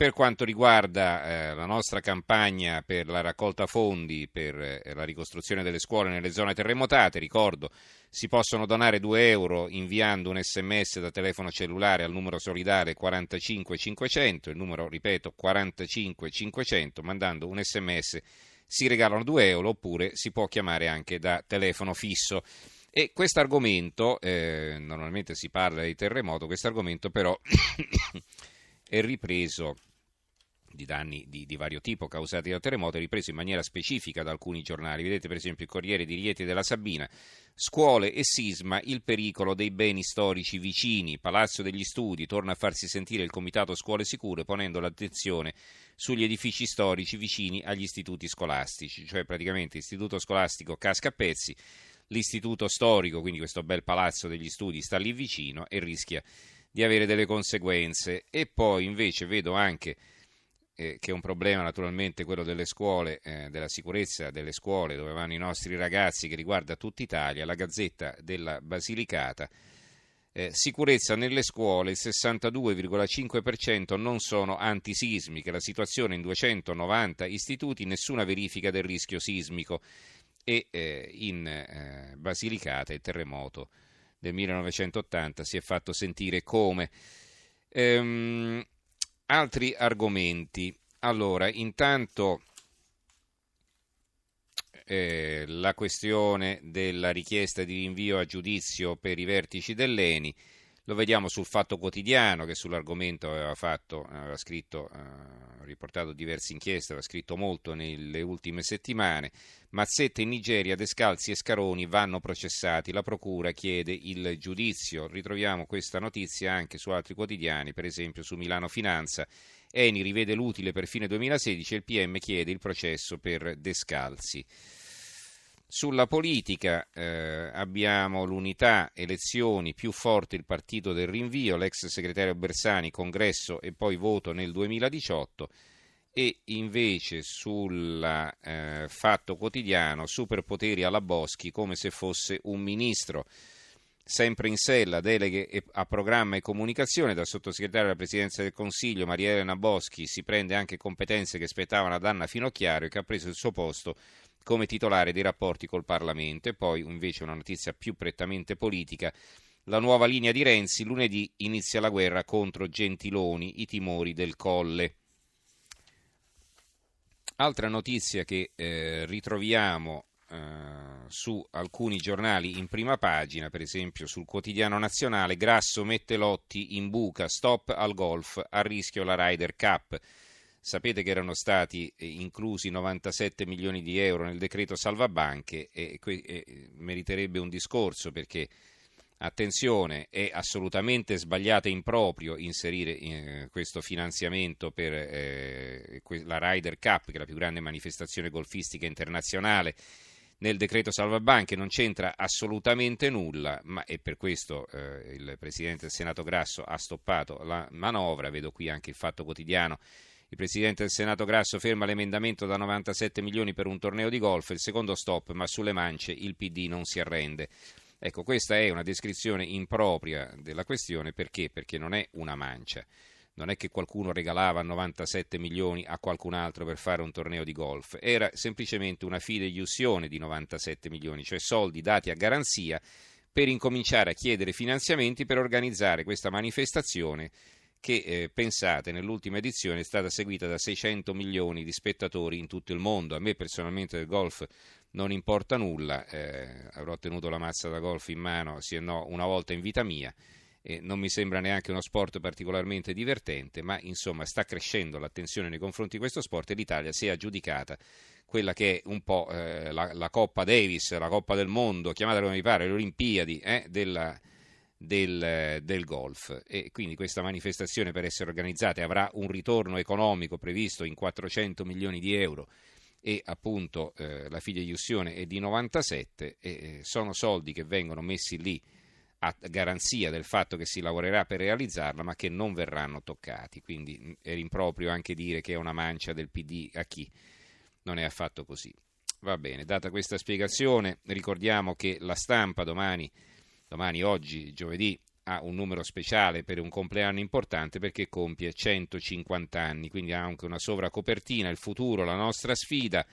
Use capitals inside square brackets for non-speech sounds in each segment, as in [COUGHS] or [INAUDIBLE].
Per quanto riguarda eh, la nostra campagna per la raccolta fondi per eh, la ricostruzione delle scuole nelle zone terremotate, ricordo si possono donare 2 euro inviando un sms da telefono cellulare al numero solidale 45500, il numero ripeto 45500, mandando un sms si regalano 2 euro oppure si può chiamare anche da telefono fisso. E questo argomento, eh, normalmente si parla di terremoto, questo argomento però [COUGHS] è ripreso di danni di, di, vario tipo causati dal terremoto è ripreso in maniera specifica da alcuni giornali. Vedete per esempio il Corriere di Rieti della Sabina, scuole e sisma, il pericolo dei beni storici vicini, Palazzo degli Studi, torna a farsi sentire il Comitato Scuole Sicure ponendo l'attenzione sugli edifici storici vicini agli istituti scolastici, cioè praticamente l'istituto scolastico casca a pezzi, l'istituto storico, quindi questo bel Palazzo degli Studi sta lì vicino e rischia di avere delle conseguenze. E poi invece vedo anche eh, che è un problema naturalmente quello delle scuole, eh, della sicurezza delle scuole dove vanno i nostri ragazzi che riguarda tutta Italia, la Gazzetta della Basilicata. Eh, sicurezza nelle scuole, il 62,5% non sono antisismiche, la situazione in 290 istituti, nessuna verifica del rischio sismico e eh, in eh, Basilicata il terremoto del 1980 si è fatto sentire come. Ehm, altri argomenti. Allora, intanto eh, la questione della richiesta di rinvio a giudizio per i vertici dell'ENI. Lo vediamo sul Fatto Quotidiano che sull'argomento aveva, fatto, aveva scritto, eh, riportato diverse inchieste, aveva scritto molto nelle ultime settimane. Mazzetta in Nigeria, Descalzi e Scaroni vanno processati. La Procura chiede il giudizio. Ritroviamo questa notizia anche su altri quotidiani, per esempio su Milano Finanza. Eni rivede l'utile per fine 2016 e il PM chiede il processo per Descalzi. Sulla politica eh, abbiamo l'unità, elezioni, più forte il partito del rinvio, l'ex segretario Bersani, congresso e poi voto nel 2018 e invece sul eh, fatto quotidiano superpoteri alla Boschi come se fosse un ministro. Sempre in sella, deleghe a programma e comunicazione dal sottosegretario della Presidenza del Consiglio Maria Elena Boschi si prende anche competenze che spettavano ad Anna Finocchiario che ha preso il suo posto come titolare dei rapporti col Parlamento. E poi invece una notizia più prettamente politica. La nuova linea di Renzi, lunedì inizia la guerra contro Gentiloni, i timori del colle. Altra notizia che eh, ritroviamo eh, su alcuni giornali in prima pagina, per esempio sul quotidiano nazionale, Grasso mette Lotti in buca, stop al golf, a rischio la Ryder Cup. Sapete che erano stati eh, inclusi 97 milioni di euro nel decreto salvabanche e, e, e meriterebbe un discorso perché Attenzione, è assolutamente sbagliato e improprio inserire eh, questo finanziamento per eh, la Ryder Cup, che è la più grande manifestazione golfistica internazionale, nel decreto salvabanche non c'entra assolutamente nulla, ma è per questo eh, il Presidente del Senato Grasso ha stoppato la manovra, vedo qui anche il Fatto Quotidiano. Il Presidente del Senato Grasso ferma l'emendamento da 97 milioni per un torneo di golf, il secondo stop, ma sulle mance il PD non si arrende. Ecco, questa è una descrizione impropria della questione perché? Perché non è una mancia. Non è che qualcuno regalava 97 milioni a qualcun altro per fare un torneo di golf, era semplicemente una fideiussione di 97 milioni, cioè soldi dati a garanzia per incominciare a chiedere finanziamenti per organizzare questa manifestazione che, eh, pensate, nell'ultima edizione è stata seguita da 600 milioni di spettatori in tutto il mondo. A me personalmente del golf non importa nulla, eh, avrò tenuto la mazza da golf in mano, sì e no, una volta in vita mia. Eh, non mi sembra neanche uno sport particolarmente divertente, ma insomma sta crescendo l'attenzione nei confronti di questo sport e l'Italia si è aggiudicata quella che è un po' eh, la, la, Coppa Davis, la Coppa del Mondo, chiamatela come mi pare, le Olimpiadi eh, della, del, del, golf. E quindi questa manifestazione per essere organizzata avrà un ritorno economico previsto in 400 milioni di euro e appunto eh, la fideiussione è di 97 e eh, sono soldi che vengono messi lì a garanzia del fatto che si lavorerà per realizzarla ma che non verranno toccati. Quindi è improprio anche dire che è una mancia del PD a chi non è affatto così. Va bene data questa spiegazione ricordiamo che la stampa domani, domani oggi giovedì ha un numero speciale per un compleanno importante perché compie 150 anni, quindi ha anche una sovracopertina, il futuro, la nostra sfida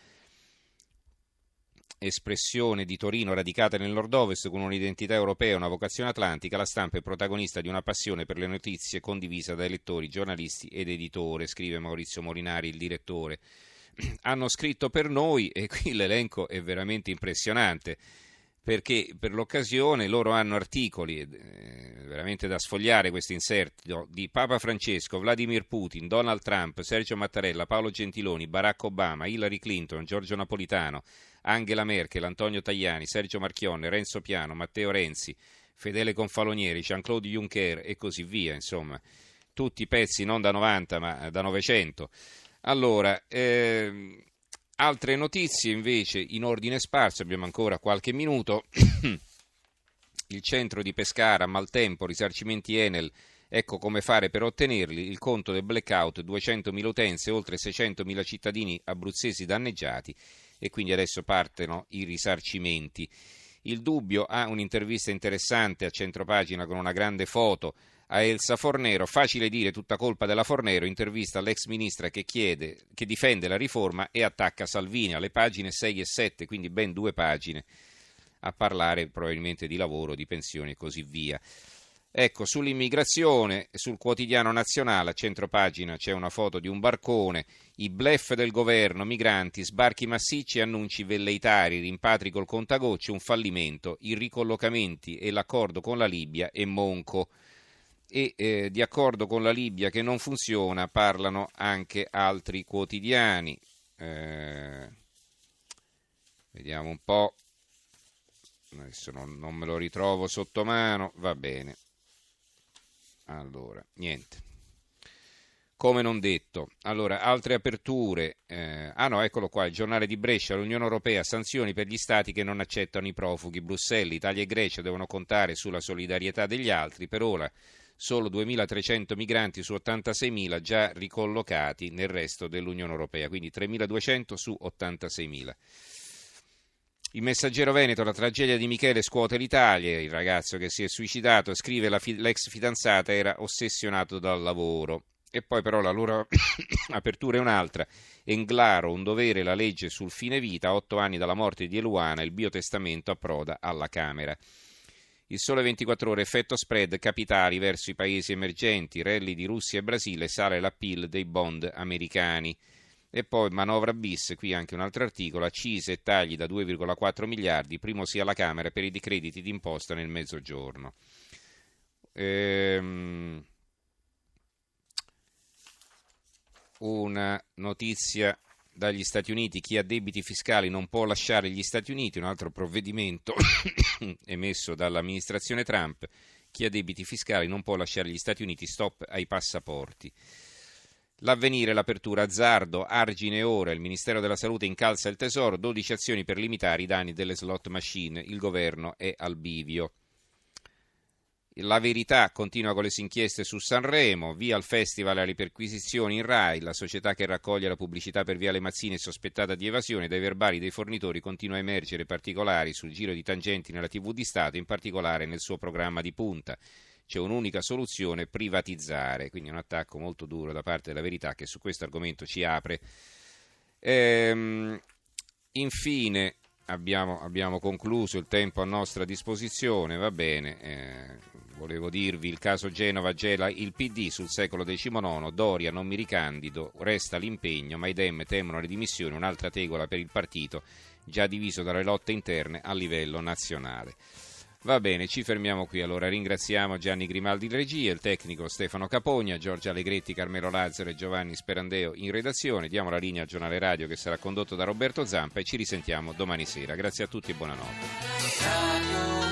espressione di Torino radicata nel nord-ovest con un'identità europea e una vocazione atlantica, la stampa è protagonista di una passione per le notizie condivisa dai lettori, giornalisti ed editori, scrive Maurizio Molinari, il direttore. [CLEARS THROAT] Hanno scritto per noi e qui l'elenco è veramente impressionante perché per l'occasione loro hanno articoli, eh, veramente da sfogliare questo inserto, di Papa Francesco, Vladimir Putin, Donald Trump, Sergio Mattarella, Paolo Gentiloni, Barack Obama, Hillary Clinton, Giorgio Napolitano, Angela Merkel, Antonio Tajani, Sergio Marchionne, Renzo Piano, Matteo Renzi, Fedele Confalonieri, Jean-Claude Juncker e così via, insomma, tutti pezzi non da 90 ma da 900. Allora, ehm, altre notizie invece in ordine sparso, abbiamo ancora qualche minuto. [COUGHS] Il centro di Pescara, maltempo, risarcimenti Enel, ecco come fare per ottenerli. Il conto del blackout, 200.000 utenze, oltre 600.000 cittadini abruzzesi danneggiati e quindi adesso partono i risarcimenti. Il dubbio ha un'intervista interessante a centropagina con una grande foto a Elsa Fornero, facile dire tutta colpa della Fornero, intervista all'ex ministra che chiede, che difende la riforma e attacca Salvini alle pagine 6 e 7, quindi ben due pagine a parlare probabilmente di lavoro, di pensioni e così via. Ecco, sull'immigrazione, sul quotidiano nazionale, a centro pagina c'è una foto di un barcone, i blef del governo, migranti, sbarchi massicci annunci velleitari, rimpatri col contagocce, un fallimento, i ricollocamenti e l'accordo con la Libia e Monco. E eh, di accordo con la Libia che non funziona parlano anche altri quotidiani. Eh, vediamo un po'. Adesso non, non me lo ritrovo sotto mano, va bene. Allora, niente. Come non detto. Allora, altre aperture. Eh, ah no, eccolo qua, il giornale di Brescia, l'Unione Europea, sanzioni per gli stati che non accettano i profughi. Bruxelles, Italia e Grecia devono contare sulla solidarietà degli altri. Per ora solo 2.300 migranti su 86.000 già ricollocati nel resto dell'Unione Europea, quindi 3.200 su 86.000. Il messaggero Veneto, la tragedia di Michele scuote l'Italia, il ragazzo che si è suicidato, scrive la fi- l'ex fidanzata era ossessionato dal lavoro. E poi però la loro [COUGHS] apertura è un'altra. Englaro, un dovere, la legge sul fine vita, otto anni dalla morte di Eluana, il biotestamento approda alla Camera. Il sole 24 ore, effetto spread, capitali verso i paesi emergenti, rally di Russia e Brasile, sale l'appeal dei bond americani. E poi manovra bis, qui anche un altro articolo, accise e tagli da 2,4 miliardi, primo sia alla Camera per i decrediti d'imposta nel mezzogiorno. Ehm, una notizia dagli Stati Uniti, chi ha debiti fiscali non può lasciare gli Stati Uniti, un altro provvedimento [COUGHS] emesso dall'amministrazione Trump, chi ha debiti fiscali non può lasciare gli Stati Uniti, stop ai passaporti. L'avvenire, l'apertura azzardo, argine ora, il Ministero della Salute incalza il tesoro, 12 azioni per limitare i danni delle slot machine, il governo è al bivio. La verità continua con le inchieste su Sanremo, via al festival a riperquisizioni in RAI, la società che raccoglie la pubblicità per Viale Mazzini è sospettata di evasione, dai verbali dei fornitori continua a emergere particolari sul giro di tangenti nella TV di Stato, in particolare nel suo programma di punta c'è un'unica soluzione, privatizzare, quindi un attacco molto duro da parte della verità che su questo argomento ci apre. Ehm, infine abbiamo, abbiamo, concluso il tempo a nostra disposizione, va bene, eh, volevo dirvi il caso Genova gela il PD sul secolo XIX, Doria non mi ricandido, resta l'impegno, ma i Dem temono le dimissioni, un'altra tegola per il partito già diviso dalle lotte interne a livello nazionale. Va bene, ci fermiamo qui. Allora ringraziamo Gianni Grimaldi in regia, il tecnico Stefano Capogna, Giorgia Allegretti, Carmelo Lazzaro e Giovanni Sperandeo in redazione. Diamo la linea al giornale radio che sarà condotto da Roberto Zampa e ci risentiamo domani sera. Grazie a tutti e buonanotte.